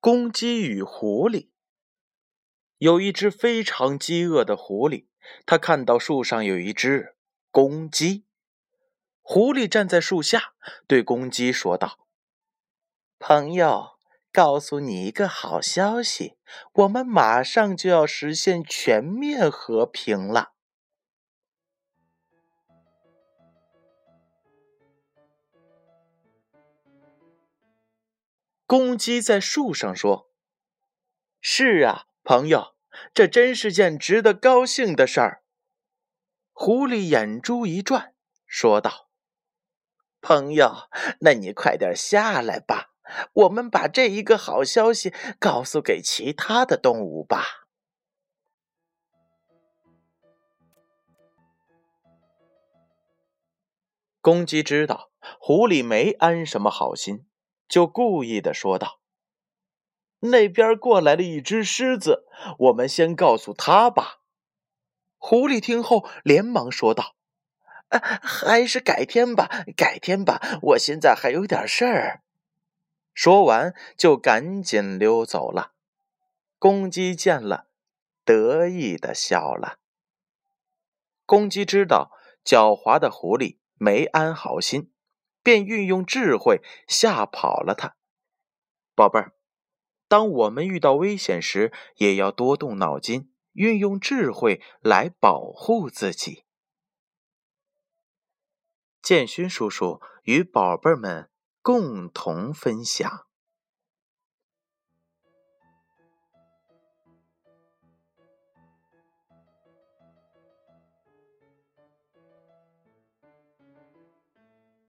公鸡与狐狸。有一只非常饥饿的狐狸，它看到树上有一只公鸡。狐狸站在树下，对公鸡说道：“朋友，告诉你一个好消息，我们马上就要实现全面和平了。”公鸡在树上说：“是啊，朋友，这真是件值得高兴的事儿。”狐狸眼珠一转，说道：“朋友，那你快点下来吧，我们把这一个好消息告诉给其他的动物吧。”公鸡知道狐狸没安什么好心。就故意的说道：“那边过来了一只狮子，我们先告诉他吧。”狐狸听后连忙说道：“还是改天吧，改天吧，我现在还有点事儿。”说完就赶紧溜走了。公鸡见了，得意的笑了。公鸡知道狡猾的狐狸没安好心。便运用智慧吓跑了他，宝贝儿。当我们遇到危险时，也要多动脑筋，运用智慧来保护自己。建勋叔叔与宝贝们共同分享。